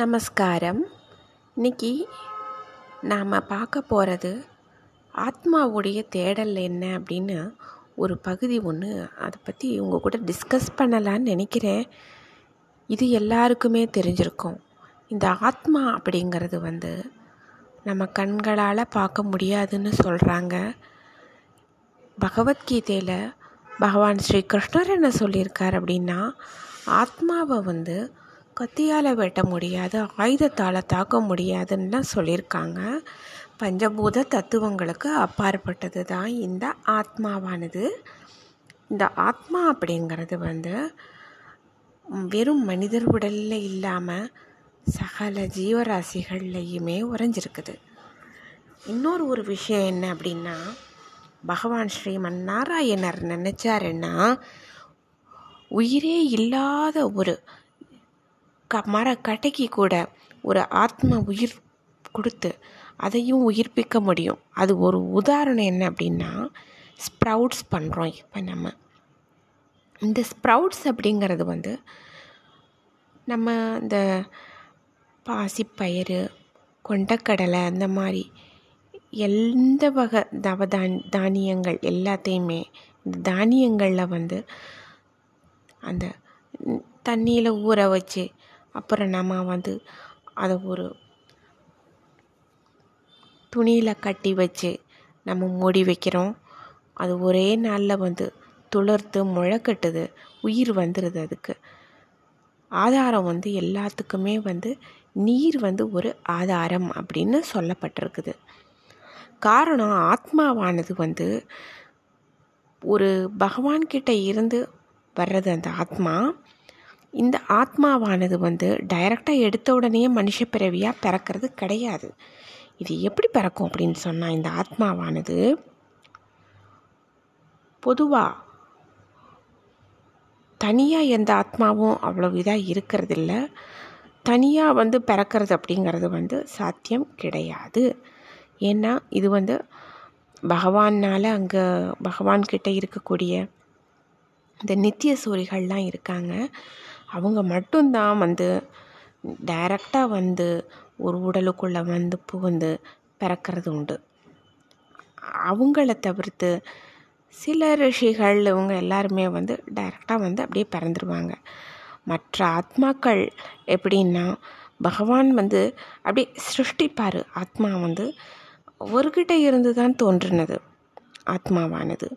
நமஸ்காரம். இன்னைக்கு நாம் பார்க்க போகிறது ஆத்மாவுடைய தேடல் என்ன அப்படின்னு ஒரு பகுதி ஒன்று அதை பற்றி உங்கள் கூட டிஸ்கஸ் பண்ணலான்னு நினைக்கிறேன். இது எல்லாருக்குமே தெரிஞ்சிருக்கும். இந்த ஆத்மா அப்படிங்கிறது வந்து நம்ம கண்களால் பார்க்க முடியாதுன்னு சொல்கிறாங்க பகவத்கீதையில் பகவான் ஸ்ரீ கிருஷ்ணர் என்ன சொல்லியிருக்கார் அப்படின்னா ஆத்மாவை வந்து கத்தியால் வெட்ட முடியாது ஆயுதத்தால் தாக்க முடியாதுன்னுலாம் சொல்லியிருக்காங்க பஞ்சபூத தத்துவங்களுக்கு அப்பாற்பட்டது தான் இந்த ஆத்மாவானது. இந்த ஆத்மா அப்படிங்கிறது வந்து வெறும் மனிதர் உடலில் இல்லாமல் சகல ஜீவராசிகள்லையுமே உறைஞ்சிருக்குது. இன்னொரு ஒரு விஷயம் என்ன அப்படின்னா பகவான் ஸ்ரீமன் நாராயணர் நினச்சாருன்னா உயிரே இல்லாத ஒரு க மர கட்டைக்கு கூட ஒரு ஆத்ம உயிர் கொடுத்து அதையும் உயிர்ப்பிக்க முடியும். அது ஒரு உதாரணம் என்ன அப்படின்னா ஸ்ப்ரவுட்ஸ் பண்ணுறோம் இப்போ நம்ம. இந்த ஸ்ப்ரவுட்ஸ் அப்படிங்கிறது வந்து நம்ம இந்த பாசிப்பயிறு கொண்டக்கடலை அந்த மாதிரி எந்த வகை நவதான் தானியங்கள் எல்லாத்தையுமே இந்த தானியங்களில் வந்து அந்த தண்ணியில் ஊற வச்சு அப்புறம் நம்ம வந்து அதை ஒரு துணியில் கட்டி வச்சு நம்ம மூடி வைக்கிறோம். அது ஒரே நாளில் வந்து துளிர்த்து முளைக்கட்டுது உயிர் வந்துடுது அதுக்கு. ஆதாரம் வந்து எல்லாத்துக்குமே வந்து நீர் வந்து ஒரு ஆதாரம் அப்படின்னு சொல்லப்பட்டிருக்குது. காரணம் ஆத்மாவானது வந்து ஒரு பகவான்கிட்ட இருந்து வர்றது அந்த ஆத்மா. இந்த ஆத்மாவானது வந்து டைரெக்டாக எடுத்த உடனே மனுஷ பிறவியாக பிறக்கிறது கிடையாது. இது எப்படி பிறக்கும் அப்படின்னு சொன்னால் இந்த ஆத்மாவானது பொதுவாக தனியாக எந்த ஆத்மாவும் அவ்வளோ இதாக இருக்கிறதில்ல. தனியாக வந்து பிறக்கிறது அப்படிங்கிறது வந்து சாத்தியம் கிடையாது. ஏன்னா இது வந்து பகவானால் அங்கே பகவான்கிட்ட இருக்கக்கூடிய இந்த நித்திய சூரிகள்லாம் இருக்காங்க. அவங்க மட்டும்தான் வந்து டைரக்டாக வந்து ஒரு உடலுக்குள்ளே வந்து புகுந்து பிறக்கிறது உண்டு. அவங்கள தவிர்த்து சில ரிஷிகள் இவங்க எல்லாருமே வந்து டைரக்டாக வந்து அப்படியே பிறந்துருவாங்க. மற்ற ஆத்மாக்கள் எப்படின்னா பகவான் வந்து அப்படியே சிருஷ்டிப்பார். ஆத்மா வந்து ஒருகிட்ட இருந்து தான் தோன்றினது ஆத்மாவானது.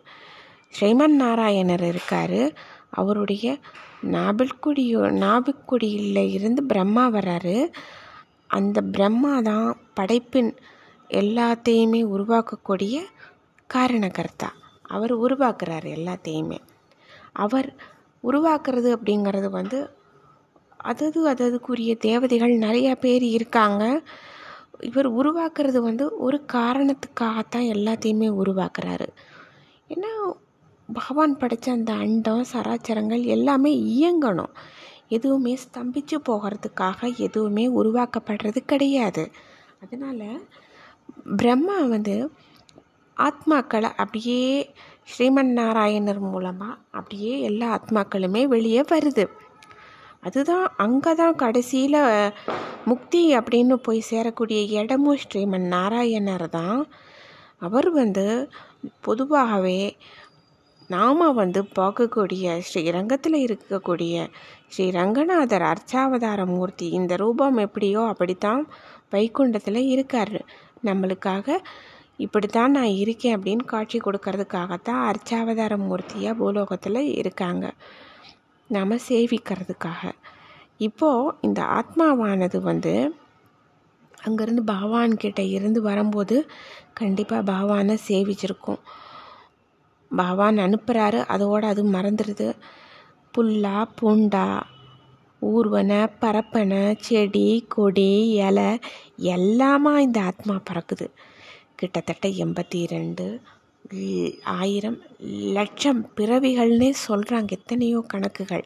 ஸ்ரீமன் நாராயணர் இருக்கார் அவருடைய நாவல்குடியோ நாபிக்குடியில் இருந்து பிரம்மா வராரு அந்த பிரம்மா தான் படைப்பின் எல்லாத்தையுமே உருவாக்கக்கூடிய காரணகர்த்தா. அவர் உருவாக்குறாரு எல்லாத்தையுமே. அவர் உருவாக்குறது அப்படிங்கிறது வந்து அதது அததுக்குரிய தேவதைகள் நிறையா பேர் இருக்காங்க. இவர் உருவாக்குறது வந்து ஒரு காரணத்துக்காகத்தான் எல்லாத்தையுமே உருவாக்குறாரு. ஏன்னா பகவான் படைத்த அந்த அண்டம் சராச்சரங்கள் எல்லாமே இயங்கணும். எதுவுமே ஸ்தம்பித்து போகிறதுக்காக எதுவுமே உருவாக்கப்படுறது கிடையாது. அதனால் பிரம்மா வந்து ஆத்மாக்களை அப்படியே ஸ்ரீமன் நாராயணர் மூலமாக அப்படியே எல்லா ஆத்மாக்களுமே வெளியே வருது. அதுதான் அங்கே தான் கடைசியில் முக்தி அப்படின்னு போய் சேரக்கூடிய இடமும் ஸ்ரீமன் நாராயணர் தான். அவர் வந்து பொதுவாகவே நாம் வந்து பார்க்கக்கூடிய ஸ்ரீரங்கத்தில் இருக்கக்கூடிய ஸ்ரீ ரங்கநாதர் அர்ச்சாவதார மூர்த்தி இந்த ரூபம் எப்படியோ அப்படித்தான் வைகுண்டத்தில் இருக்கார். நம்மளுக்காக இப்படித்தான் நான் இருக்கேன் அப்படின்னு காட்சி கொடுக்கறதுக்காகத்தான் அர்ச்சாவதார மூர்த்தியாக பூலோகத்தில் இருக்காங்க. நாம் சேவிக்கிறதுக்காக. இப்போது இந்த ஆத்மாவானது வந்து அங்கேருந்து பகவான்கிட்ட இருந்து வரும்போது கண்டிப்பாக பகவானை சேவிச்சிருக்கும். பகவான் அனுப்புகிறாரு அதோடு அது மறந்துடுது புல்லா பூண்டா ஊர்வனை பரப்பனை செடி கொடி இலை எல்லாமா இந்த ஆத்மா பறக்குது. கிட்டத்தட்ட எண்பத்தி ரெண்டு ஆயிரம் லட்சம் பிறவிகள்னே சொல்கிறாங்க எத்தனையோ கணக்குகள்.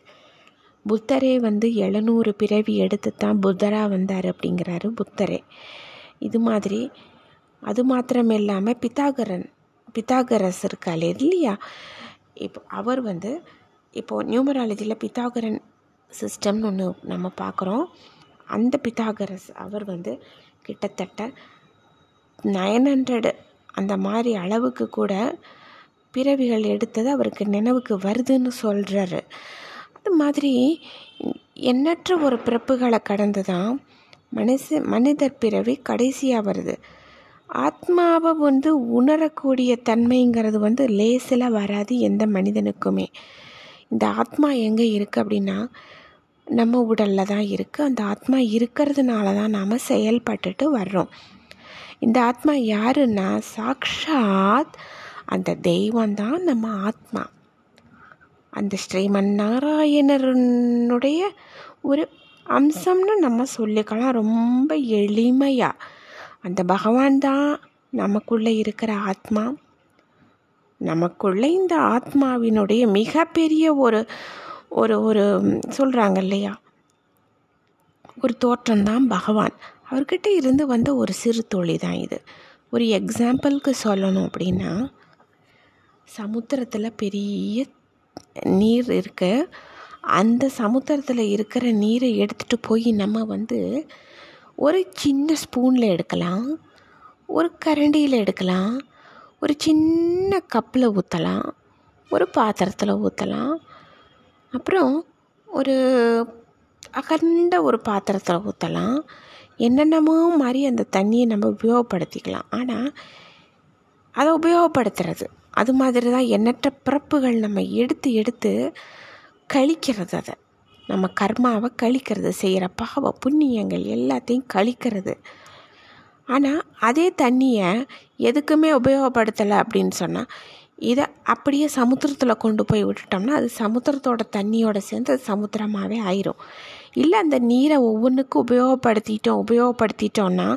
புத்தரே வந்து எழுநூறு பிறவி எடுத்து தான் புத்தராக வந்தார் அப்படிங்கிறாரு புத்தரே. இது மாதிரி அது மாத்திரம் இல்லாமல் பித்தாகரன் பித்தாகரஸ் இருக்காள் இல்லையா? இப்போ அவர் வந்து இப்போது நியூமராலஜியில் பித்தாகரன் சிஸ்டம்னு ஒன்று நம்ம பார்க்குறோம் அந்த பித்தாகரஸ் அவர் வந்து கிட்டத்தட்ட நைன் ஹண்ட்ரடு அந்த மாதிரி அளவுக்கு கூட பிறவிகள் எடுத்தது அவருக்கு நினைவுக்கு வருதுன்னு சொல்கிறாரு அது மாதிரி எண்ணற்ற ஒரு பிறப்புகளை கடந்து தான் மனுஷ மனிதர் பிறவி கடைசியாக வருது. ஆத்மாவை வந்து உணரக்கூடிய தன்மைங்கிறது வந்து லேசில் வராது எந்த மனிதனுக்குமே. இந்த ஆத்மா எங்கே இருக்குது அப்படின்னா நம்ம உடலில் தான் இருக்குது அந்த ஆத்மா இருக்கிறதுனால தான் நாம் செயல்பட்டுட்டு வர்றோம். இந்த ஆத்மா யாருன்னா சாக்ஷாத் அந்த தெய்வம் தான் நம்ம ஆத்மா. அந்த ஸ்ரீமன் நாராயணனுடைய ஒரு அம்சம்னு நம்ம சொல்லிக்கலாம். ரொம்ப எளிமையாக அந்த பகவான் தான் நமக்குள்ளே இருக்கிற ஆத்மா. நமக்குள்ளே இந்த ஆத்மாவினுடைய மிகப்பெரிய ஒரு ஒரு ஒரு சொல்கிறாங்க இல்லையா? ஒரு தோற்றம்தான் பகவான். அவர்கிட்ட இருந்து வந்த ஒரு சிறு தொழில் தான் இது. ஒரு எக்ஸாம்பிளுக்கு சொல்லணும் அப்படின்னா சமுத்திரத்தில் பெரிய நீர் இருக்குது அந்த சமுத்திரத்தில் இருக்கிற நீரை எடுத்துகிட்டு போய் நம்ம வந்து ஒரு சின்ன ஸ்பூனில் எடுக்கலாம் ஒரு கரண்டியில் எடுக்கலாம் ஒரு சின்ன கப்பில் ஊற்றலாம் ஒரு பாத்திரத்தில் ஊற்றலாம் அப்புறம் ஒரு அகண்ட ஒரு பாத்திரத்தில் ஊற்றலாம் என்னென்னமோ மாதிரி அந்த தண்ணியை நம்ம உபயோகப்படுத்திக்கலாம். ஆனால் அதை உபயோகப்படுத்துறது அது மாதிரி தான் எண்ணற்ற பிறப்புகள் நம்ம எடுத்து எடுத்து கழிக்கிறது அதை. நம்ம கர்மாவை கழிக்கிறது செய்கிற பாவ புண்ணியங்கள் எல்லாத்தையும் கழிக்கிறது. ஆனால் அதே தண்ணியை எதுக்குமே உபயோகப்படுத்தலை அப்படின்னு சொன்னால் இதை அப்படியே சமுத்திரத்தில் கொண்டு போய் விட்டுட்டோம்னா அது சமுத்திரத்தோட தண்ணியோட சேர்ந்து அது சமுத்திரமாகவே ஆயிரும். இல்லை அந்த நீரை ஒவ்வொன்றுக்கும் உபயோகப்படுத்திட்டோம் உபயோகப்படுத்திட்டோம்னா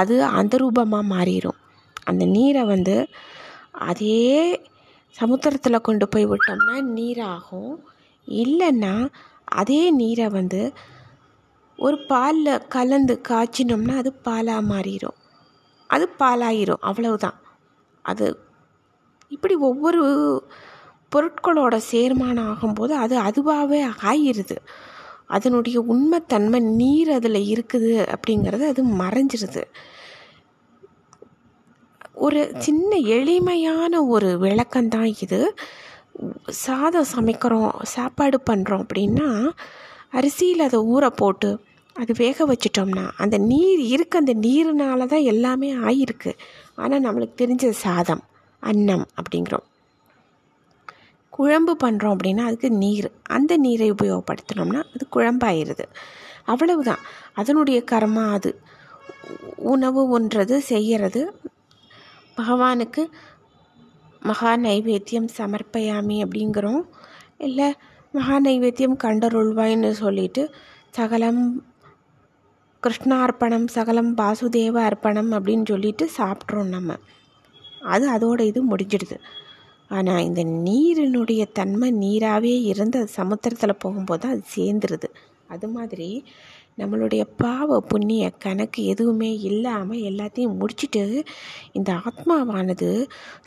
அது அந்த ரூபமாக மாறிடும் அந்த நீரை வந்து அதே சமுத்திரத்தில் கொண்டு போய் விட்டோம்னா நீராகும். இல்லைன்னா அதே நீரை வந்து ஒரு பாலில் கலந்து காய்ச்சினோம்னா அது பாலாக மாறிடும் அது பாலாயிரும். அவ்வளவுதான். அது இப்படி ஒவ்வொரு பொருட்களோட சேர்மானம் ஆகும்போது அது அதுவாகவே ஆயிடுது. அதனுடைய உண்மைத்தன்மை நீர் அதில் இருக்குது அப்படிங்கிறது அது மறைஞ்சிருது. ஒரு சின்ன எளிமையான ஒரு விளக்கம்தான் இது. சாதம் சமைக்கிறோம் சாப்பாடு பண்ணுறோம் அப்படின்னா அரிசியில் அதை ஊற போட்டு அது வேக வச்சிட்டோம்னா அந்த நீர் இருக்க அந்த நீர்னால தான் எல்லாமே ஆயிருக்கு. ஆனால் நம்மளுக்கு தெரிஞ்ச சாதம் அன்னம் அப்படிங்கிறோம். குழம்பு பண்ணுறோம் அப்படின்னா அதுக்கு நீர். அந்த நீரை உபயோகப்படுத்தினோம்னா அது குழம்பாயிருது. அவ்வளவுதான். அதனுடைய கர்மா அது. உணவு ஒன்றது செய்கிறது பகவானுக்கு மகா நைவேத்தியம் சமர்ப்பயாமி அப்படிங்கிறோம். இல்லை மகா நைவேத்தியம் கண்டருள்வாய்ன்னு சொல்லிட்டு சகலம் கிருஷ்ணார்ப்பணம் சகலம் வாசுதேவ அர்ப்பணம் அப்படின்னு சொல்லிட்டு சாப்பிட்றோம் நம்ம. அது அதோட இது முடிஞ்சிடுது. ஆனால் இந்த நீரினுடைய தன்மை நீராகவே இருந்து அது சமுத்திரத்தில் போகும்போது அது சேர்ந்துருது. அது மாதிரி நம்மளுடைய பாவ புண்ணிய கணக்கு எதுவுமே இல்லாமல் எல்லாத்தையும் முடிச்சுட்டு இந்த ஆத்மாவானது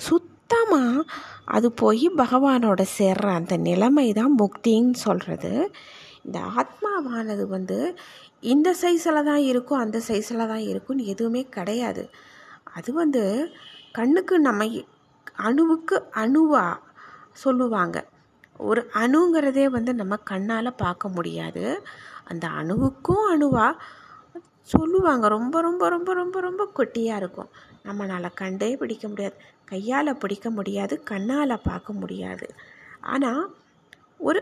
சுத் சுத்தமாக அது போய் பகவானோட சேர்ற அந்த நிலைமை தான் முக்தின்னு சொல்கிறது இந்த ஆத்மாவானது வந்து இந்த சைஸில் தான் இருக்கும் அந்த சைஸில் தான் இருக்கும்னு எதுவுமே கிடையாது. அது வந்து கண்ணுக்கு நம்ம அணுவுக்கு அணுவாக சொல்லுவாங்க. ஒரு அணுங்கிறதே வந்து நம்ம கண்ணால் பார்க்க முடியாது. அந்த அணுவுக்கும் அணுவாக சொல்லுவாங்க. ரொம்ப ரொம்ப ரொம்ப ரொம்ப ரொம்ப கொட்டியாக இருக்கும். நம்மளால் கண்டே பிடிக்க முடியாது. கையால் பிடிக்க முடியாது கண்ணால் பார்க்க முடியாது. ஆனால் ஒரு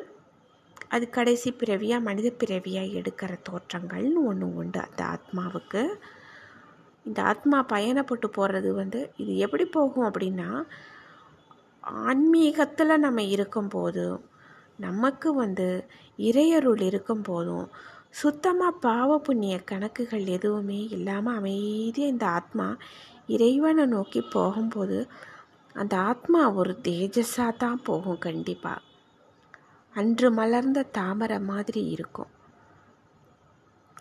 அது கடைசி பிறவியாக மனித பிறவியாக எடுக்கிற தோற்றங்கள்னு ஒன்று உண்டு அந்த ஆத்மாவுக்கு. இந்த ஆத்மா பயணப்பட்டு போகிறது வந்து இது எப்படி போகும் அப்படின்னா ஆன்மீகத்தில் நம்ம இருக்கும்போது நமக்கு வந்து இறையருள் இருக்கும்போதும் சுத்தமாக பாவ புண்ணிய கணக்குகள் எதுவுமே இல்லாமல் அமைதியாக இந்த ஆத்மா இறைவனை நோக்கி போகும்போது அந்த ஆத்மா ஒரு தேஜஸாக தான் போகும் கண்டிப்பாக அன்று மலர்ந்த தாமரை மாதிரி இருக்கும்.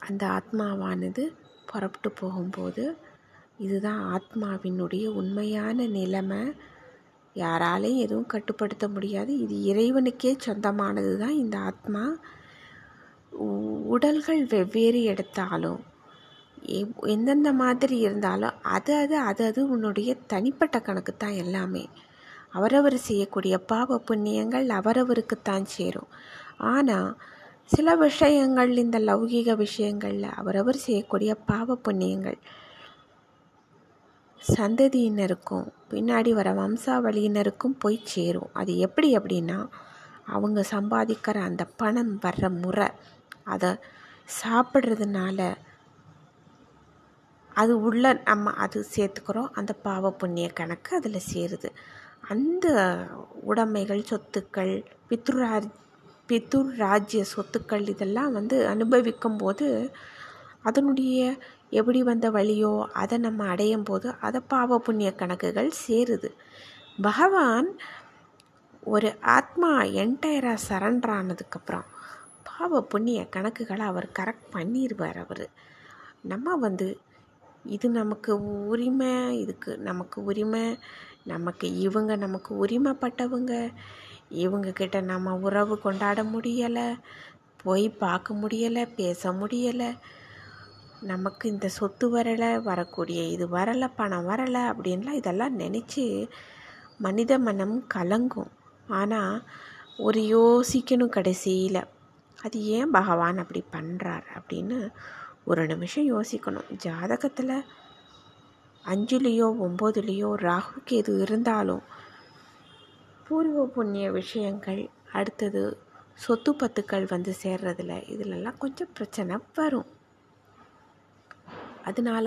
அந்த ஆத்மாவானது புறப்பட்டு போகும்போது இதுதான் ஆத்மாவினுடைய உண்மையான நிலைமை. யாராலையும் எதுவும் கட்டுப்படுத்த முடியாது. இது இறைவனுக்கே சொந்தமானது தான் இந்த ஆத்மா. உ- உடல்கள் வெவ்வேறு எடுத்தாலும் எந்தெந்த மாதிரி இருந்தாலும் அது அது அது அது உன்னுடைய தனிப்பட்ட கணக்கு தான் எல்லாமே. அவரவர் செய்யக்கூடிய பாவ புண்ணியங்கள் அவரவருக்குத்தான் சேரும். ஆனால் சில விஷயங்கள் இந்த லௌகீக விஷயங்களில் அவரவர் செய்யக்கூடிய பாவ புண்ணியங்கள் சந்ததியினருக்கும் பின்னாடி வர வம்சாவளியினருக்கும் போய் சேரும். அது எப்படி அப்படின்னா அவங்க சம்பாதிக்கிற அந்த பணம் வர்ற முறை அதை சாப்பிட்றதுனால அது உள்ள நம்ம அது சேர்த்துக்கிறோம். அந்த பாவ புண்ணிய கணக்கு அதில் சேருது. அந்த உடைமைகள் சொத்துக்கள் பித்ருரா பித்துர் ராஜ்ய சொத்துக்கள் இதெல்லாம் வந்து அனுபவிக்கும் போது அதனுடைய எப்படி வந்த வழியோ அதை நம்ம அடையும் போது அதை பாவ புண்ணிய கணக்குகள் சேருது. பகவான் ஒரு ஆத்மா என்டையராக சரண்டர் ஆனதுக்கப்புறம் பாவ புண்ணிய கணக்குகளை அவர் கரெக்ட் பண்ணிடுவார் அவர். நம்ம வந்து இது நமக்கு உரிமை இதுக்கு நமக்கு உரிமை. நமக்கு இவங்க நமக்கு உரிமைப்பட்டவங்க. இவங்க கிட்ட நம்ம உறவு கொண்டாட முடியலை போய் பார்க்க முடியலை பேச முடியலை. நமக்கு இந்த சொத்து வரலை வரக்கூடிய இது வரலை பணம் வரலை அப்படின்லாம் இதெல்லாம் நினச்சி மனித மனம் கலங்கும். ஆனால் ஒரு யோசிக்கணும் கடைசியில். அது ஏன் பகவான் அப்படி பண்ணுறார் அப்படின்னு ஒரு நிமிஷம் யோசிக்கணும். ஜாதகத்தில் அஞ்சுலேயோ ஒம்போதுலேயோ ராகு கேது இருந்தாலும் பூர்வ புண்ணிய விஷயங்கள் அடுத்தது சொத்து பத்துக்கள் வந்து சேர்றதில் இதிலெல்லாம் கொஞ்சம் பிரச்சனை வரும். அதனால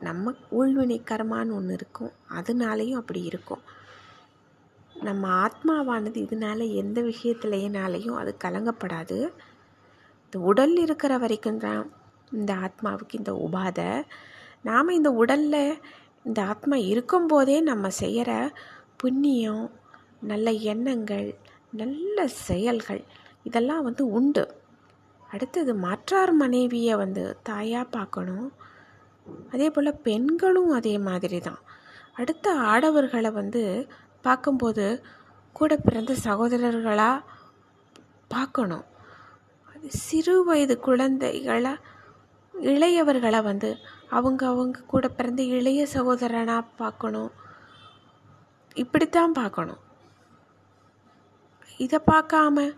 நம்ம உள்வினை கர்மான்னு ஒன்று இருக்கும். அதனாலேயும் அப்படி இருக்கும். நம்ம ஆத்மாவானது இதனால எந்த விஷயத்துலையினாலையும் அது கலங்கப்படாது. இந்த உடல் இருக்கிற வரைக்கும் தான் இந்த ஆத்மாவுக்கு இந்த உபாதை. நாம் இந்த உடலில் இந்த ஆத்மா இருக்கும்போதே நம்ம செய்கிற புண்ணியம் நல்ல எண்ணங்கள் நல்ல செயல்கள் இதெல்லாம் வந்து உண்டு. அடுத்தது மற்றார் மனைவியை வந்து தாயாக பார்க்கணும். அதே போல் பெண்களும் அதே மாதிரி தான் அடுத்த ஆடவர்களை வந்து பார்க்கும்போது கூட பிறந்த சகோதரர்களாக பார்க்கணும். அது சிறு வயது குழந்தைகளை இளையவர்களை வந்து அவங்க அவங்க கூட பிறந்த இளைய சகோதரனாக பார்க்கணும். இப்படித்தான் பார்க்கணும். இதை பார்க்காம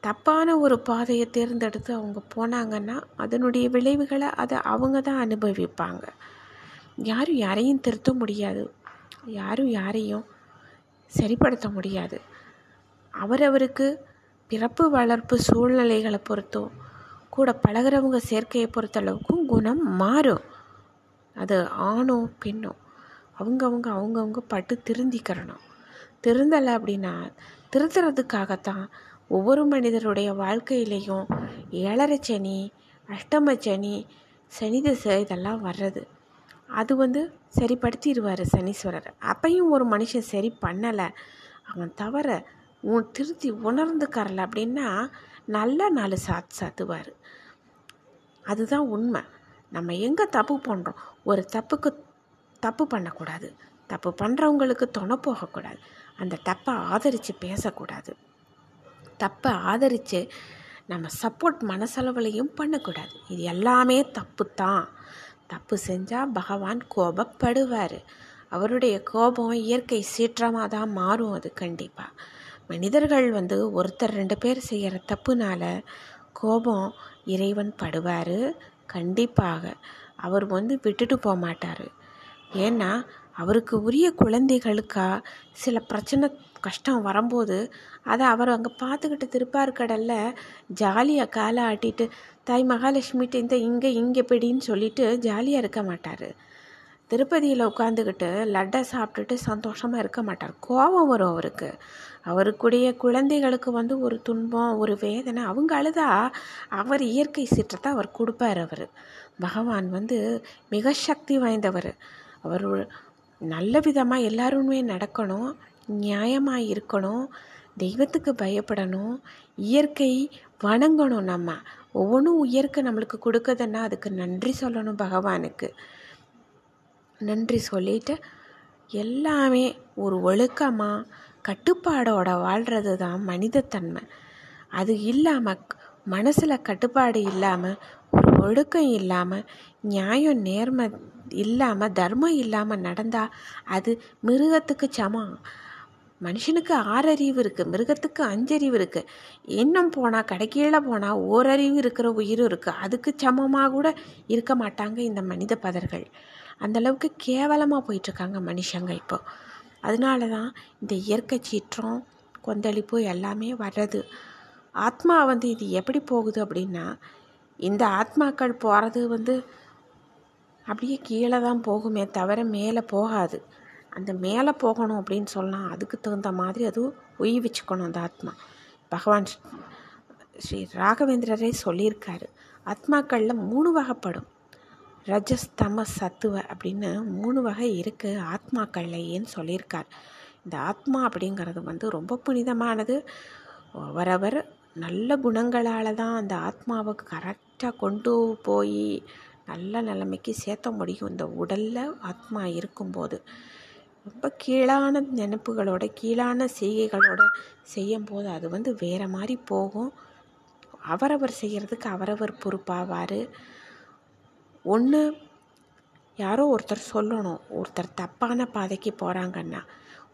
தப்பான ஒரு பாதையை தேர்ந்தெடுத்து அவங்க போனாங்கன்னா அதனுடைய விளைவுகளை அதை அவங்க தான் அனுபவிப்பாங்க. யாரும் யாரையும் திருத்த முடியாது. யாரும் யாரையும் சரிப்படுத்த முடியாது. அவரவருக்கு பிறப்பு வளர்ப்பு சூழ்நிலைகளை பொறுத்தும் கூட பழகிறவங்க சேர்க்கையை பொறுத்தளவுக்கும் குணம் மாறும். அது ஆணோ பெண்ணோ அவங்கவுங்க அவங்கவுங்க பட்டு திருந்திக்கிறணும். திருந்தலை அப்படின்னா திருத்துறதுக்காகத்தான் ஒவ்வொரு மனிதருடைய வாழ்க்கையிலையும் ஏழரை சனி அஷ்டம சனி சனி திசை இதெல்லாம் வர்றது. அது வந்து சரிப்படுத்திடுவார் சனீஸ்வரர். அப்பையும் ஒரு மனுஷன் சரி பண்ணலை. அவன் தவற உன் திருத்தி உணர்ந்துக்கறல அப்படின்னா நல்ல நாலு சாத்து சாத்துவார். அதுதான் உண்மை. நம்ம எங்கே தப்பு பண்ணுறோம் ஒரு தப்புக்கு தப்பு பண்ணக்கூடாது. தப்பு பண்ணுறவங்களுக்கு துணை போகக்கூடாது. அந்த தப்பை ஆதரித்து பேசக்கூடாது. தப்பை ஆதரித்து நம்ம சப்போர்ட் மனசளவுலையும் பண்ணக்கூடாது. இது எல்லாமே தப்பு தான் தப்பு செஞ்சால் பகவான் கோபப்படுவார். அவருடைய கோபம் இயற்கை சீற்றமாக தான் மாறும் அது கண்டிப்பாக மனிதர்கள் வந்து ஒருத்தர் ரெண்டு பேர் செய்கிற தப்புனால கோபம் இறைவன் படுவார். கண்டிப்பாக அவர் வந்து விட்டுட்டு போக மாட்டார். ஏன்னா அவருக்கு உரிய குழந்தைகளுக்கா சில பிரச்சனை கஷ்டம் வரும்போது அதை அவர் அங்கே பார்த்துக்கிட்டு திருப்பார் கடலில் ஜாலியாக காலை ஆட்டிட்டு தாய் மகாலட்சுமிட்டு இந்த இங்கே இங்கே பிடின்னு சொல்லிட்டு ஜாலியாக இருக்க மாட்டார். திருப்பதியில் உட்காந்துக்கிட்டு லட்டை சாப்பிட்டுட்டு சந்தோஷமாக இருக்க மாட்டார். கோபம் வரும் அவருக்கு. அவருக்குடைய குழந்தைகளுக்கு வந்து ஒரு துன்பம் ஒரு வேதனை அவங்க அழுதா அவர் இயற்கை சீற்றத்தை அவர் கொடுப்பார் அவர். பகவான் வந்து மிக சக்தி வாய்ந்தவர். அவர் நல்ல விதமாக எல்லாருமே நடக்கணும் நியாயமாக இருக்கணும் தெய்வத்துக்கு பயப்படணும் இயற்கை வணங்கணும் நம்ம. ஒவ்வொன்றும் இயற்கை நம்மளுக்கு கொடுக்குதுன்னா அதுக்கு நன்றி சொல்லணும் பகவானுக்கு. நன்றி சொல்லிட்டு எல்லாமே ஒரு ஒழுக்கமாக கட்டுப்பாடோட வாழ்கிறது தான் மனிதத்தன்மை. அது இல்லாமல் மனசில் கட்டுப்பாடு இல்லாமல் ஒரு ஒழுக்கம் இல்லாமல் நியாயம் நேர்மை இல்லாமல் தர்மம் இல்லாமல் நடந்தால் அது மிருகத்துக்கு சமம். மனுஷனுக்கு ஆறறிவு இருக்குது மிருகத்துக்கு அஞ்சறிவு இருக்குது இன்னும் போனால் கடைக்கீழே போனால் ஓரறிவு இருக்கிற உயிரும் இருக்குது அதுக்கு சமமாக கூட இருக்க மாட்டாங்க இந்த மனித பதர்கள். அந்தளவுக்கு கேவலமாக போயிட்டுருக்காங்க மனுஷங்க இப்போது அதனால தான் இந்த இயற்கை சீற்றம் கொந்தளிப்பு எல்லாமே வர்றது. ஆத்மா வந்து இது எப்படி போகுது அப்படின்னா இந்த ஆத்மாக்கள் போகிறது வந்து அப்படியே கீழே தான் போகுமே தவிர மேலே போகாது. அந்த மேலே போகணும் அப்படின்னு சொல்லலாம் அதுக்கு தகுந்த மாதிரி அது உயிவிச்சுக்கணும் அந்த ஆத்மா. பகவான் ஸ்ரீ ராகவேந்திரரே சொல்லியிருக்காரு ஆத்மாக்களில் மூணு வகைப்படும். ரஜஸ் தமஸ் சத்துவ அப்படின்னு மூணு வகை இருக்குது ஆத்மாக்கள்லையேன்னு சொல்லியிருக்கார். இந்த ஆத்மா அப்படிங்கிறது வந்து ரொம்ப புனிதமானது. அவரவர் நல்ல குணங்களால் தான் அந்த ஆத்மாவுக்கு கரெக்டாக கொண்டு போய் நல்ல நிலைமைக்கு சேர்த்த முடியும். இந்த உடலில் ஆத்மா இருக்கும்போது ரொம்ப கீழான நினப்புகளோட கீழான செய்கைகளோட செய்யும்போது அது வந்து வேறு மாதிரி போகும். அவரவர் செய்கிறதுக்கு அவரவர் பொறுப்பாவார். ஒன்று யாரோ ஒருத்தர் சொல்லணும் ஒருத்தர் தப்பான பாதைக்கு போகிறாங்கன்னா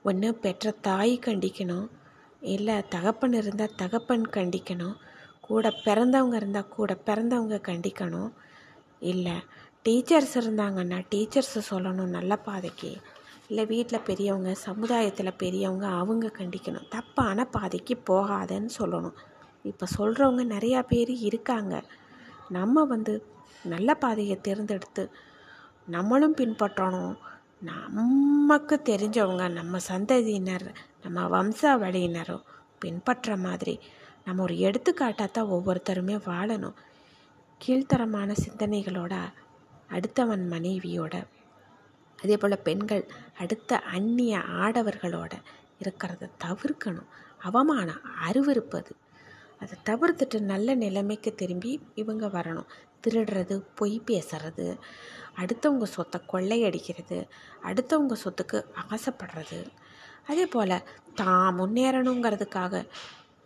ஒன்று பெற்ற தாய் கண்டிக்கணும் இல்லை தகப்பன் இருந்தால் தகப்பன் கண்டிக்கணும் கூட பிறந்தவங்க இருந்தால் கூட பிறந்தவங்க கண்டிக்கணும் இல்லை டீச்சர்ஸ் இருந்தாங்கன்னா டீச்சர்ஸை சொல்லணும் நல்ல பாதைக்கு இல்லை வீட்டில் பெரியவங்க சமுதாயத்தில் பெரியவங்க அவங்க கண்டிக்கணும் தப்பான பாதைக்கு போகாதன்னு சொல்லணும். இப்போ சொல்கிறவங்க நிறையா பேர் இருக்காங்க. நம்ம வந்து நல்ல பாதையை தேர்ந்தெடுத்து நம்மளும் பின்பற்றணும். நமக்கு தெரிஞ்சவங்க நம்ம சந்ததியினர் நம்ம வம்சாவளியினரும் பின்பற்ற மாதிரி நம்ம ஒரு எடுத்துக்காட்டாக தான் ஒவ்வொருத்தருமே வாழணும். கீழ்த்தரமான சிந்தனைகளோட அடுத்தவன் மனைவியோட அதே போல் பெண்கள் அடுத்த அந்நிய ஆடவர்களோட இருக்கிறத தவிர்க்கணும். அவமானம் அருவருப்பது அதை தவிர்த்துட்டு நல்ல நிலைமைக்கு திரும்பி இவங்க வரணும். திருடுறது பொய் பேசுறது அடுத்தவங்க சொத்தை கொள்ளையடிக்கிறது அடுத்தவங்க சொத்துக்கு ஆசைப்படுறது. அதே போல் தான் முன்னேறணுங்கிறதுக்காக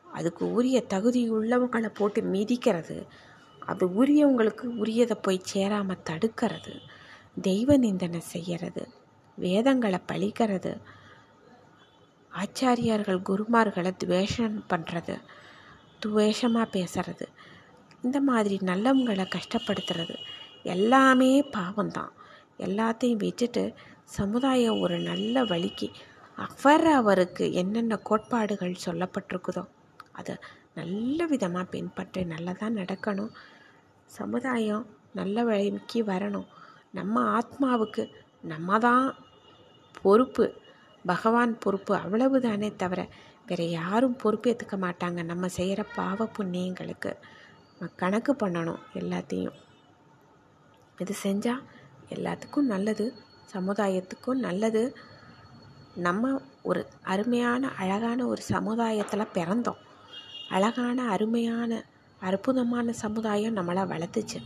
அதுக்கு உரிய தகுதி உள்ளவங்களை போட்டு மிதிக்கிறது. அது உரியவங்களுக்கு உரியதை போய் சேராமல் தடுக்கிறது. தெய்வ நிந்தனை செய்கிறது வேதங்களை பழிக்கிறது ஆச்சாரியார்கள் குருமார்களை துவேஷம் பண்ணுறது துவேஷமாக பேசுறது. இந்த மாதிரி நல்லவங்களை கஷ்டப்படுத்துறது எல்லாமே பாவம்தான். எல்லாத்தையும் விட்டுட்டு சமுதாயம் ஒரு நல்ல வழிக்கு அவர் அவருக்கு என்னென்ன கோட்பாடுகள் சொல்லப்பட்டிருக்குதோ அதை நல்ல விதமாக பின்பற்றி நல்லதாக நடக்கணும். சமுதாயம் நல்ல வழிக்கு வரணும். நம்ம ஆத்மாவுக்கு நம்ம தான் பொறுப்பு. பகவான் பொறுப்பு அவ்வளவு தானே தவிர வேறு யாரும் பொறுப்பேற்றுக்க மாட்டாங்க நம்ம செய்கிற பாவ புண்ணியங்களுக்கு. நம்ம கணக்கு பண்ணணும் எல்லாத்தையும். இது செஞ்சால் எல்லாத்துக்கும் நல்லது சமுதாயத்துக்கும் நல்லது. நம்ம ஒரு அருமையான அழகான ஒரு சமுதாயத்தில் பிறந்தோம். அழகான அருமையான அற்புதமான சமுதாயம் நம்மளை வளர்த்துச்சு.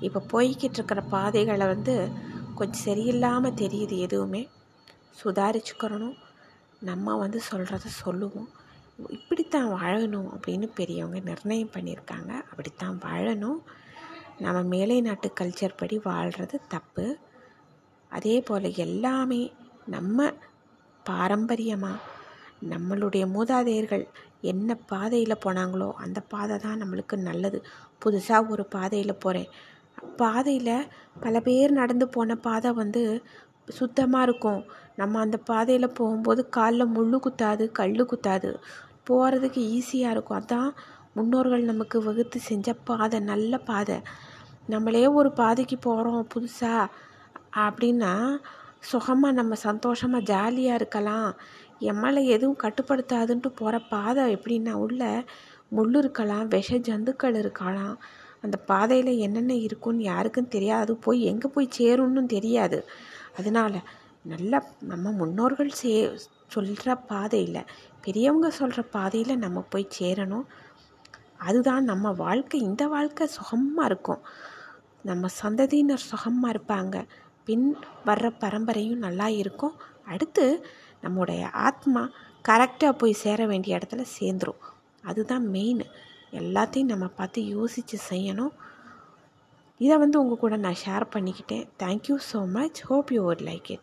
இப்போ போய்கிட்டு இருக்கிற பாதைகளை வந்து கொஞ்சம் சரியில்லாமல் தெரியுது எதுவுமே. சுதாரிச்சுக்கிறணும். நம்ம வந்து சொல்கிறத சொல்லுவோம். இப்படித்தான் வாழணும் அப்படின்னு பெரியவங்க நிர்ணயம் பண்ணியிருக்காங்க. அப்படித்தான் வாழணும். நம்ம மேலை நாட்டு கல்ச்சர் படி வாழ்கிறது தப்பு. அதே போல் எல்லாமே நம்ம பாரம்பரியமாக நம்மளுடைய மூதாதையர்கள் என்ன பாதையில் போனாங்களோ அந்த பாதை தான் நம்மளுக்கு நல்லது. புதுசாக ஒரு பாதையில் போகிறேன் பாதையில் பல பேர் நடந்து போன பாதை வந்து சுத்தமாக இருக்கும். நம்ம அந்த பாதையில் போகும்போது காலில் முள் குத்தாது கல் குத்தாது. போகிறதுக்கு ஈஸியாக இருக்கும். அதான் முன்னோர்கள் நமக்கு வகுத்து செஞ்ச பாதை நல்ல பாதை. நம்மளே ஒரு பாதைக்கு போகிறோம் புதுசாக அப்படின்னா சுகமாக நம்ம சந்தோஷமாக ஜாலியாக இருக்கலாம். என் மேலே எதுவும் கட்டுப்படுத்தாதுன்ட்டு போகிற பாதை எப்படின்னா உள்ள முள் இருக்கலாம் விஷ ஜந்துக்கள் இருக்கலாம். அந்த பாதையில் என்னென்ன இருக்குன்னு யாருக்கும் தெரியாது. போய் எங்கே போய் சேரும்னு தெரியாது. அதனால் நல்ல நம்ம முன்னோர்கள் சே சொல்கிற பாதையில் பெரியவங்க சொல்கிற பாதையில் நம்ம போய் சேரணும். அதுதான் நம்ம வாழ்க்கை. இந்த வாழ்க்கை சுகமாக இருக்கும். நம்ம சந்ததியினர் சுகமாக இருப்பாங்க. பின் வர்ற பரம்பரையும் நல்லா இருக்கும். அடுத்து நம்முடைய ஆத்மா கரெக்டாக போய் சேர வேண்டிய இடத்துல சேர்ந்துரும். அதுதான் மெயின் எல்லாத்தையும் நம்ம பார்த்து யோசித்து செய்யணும். இதை வந்து உங்கள் கூட நான் ஷேர் பண்ணிக்கிட்டேன். Thank you so much hope you would like it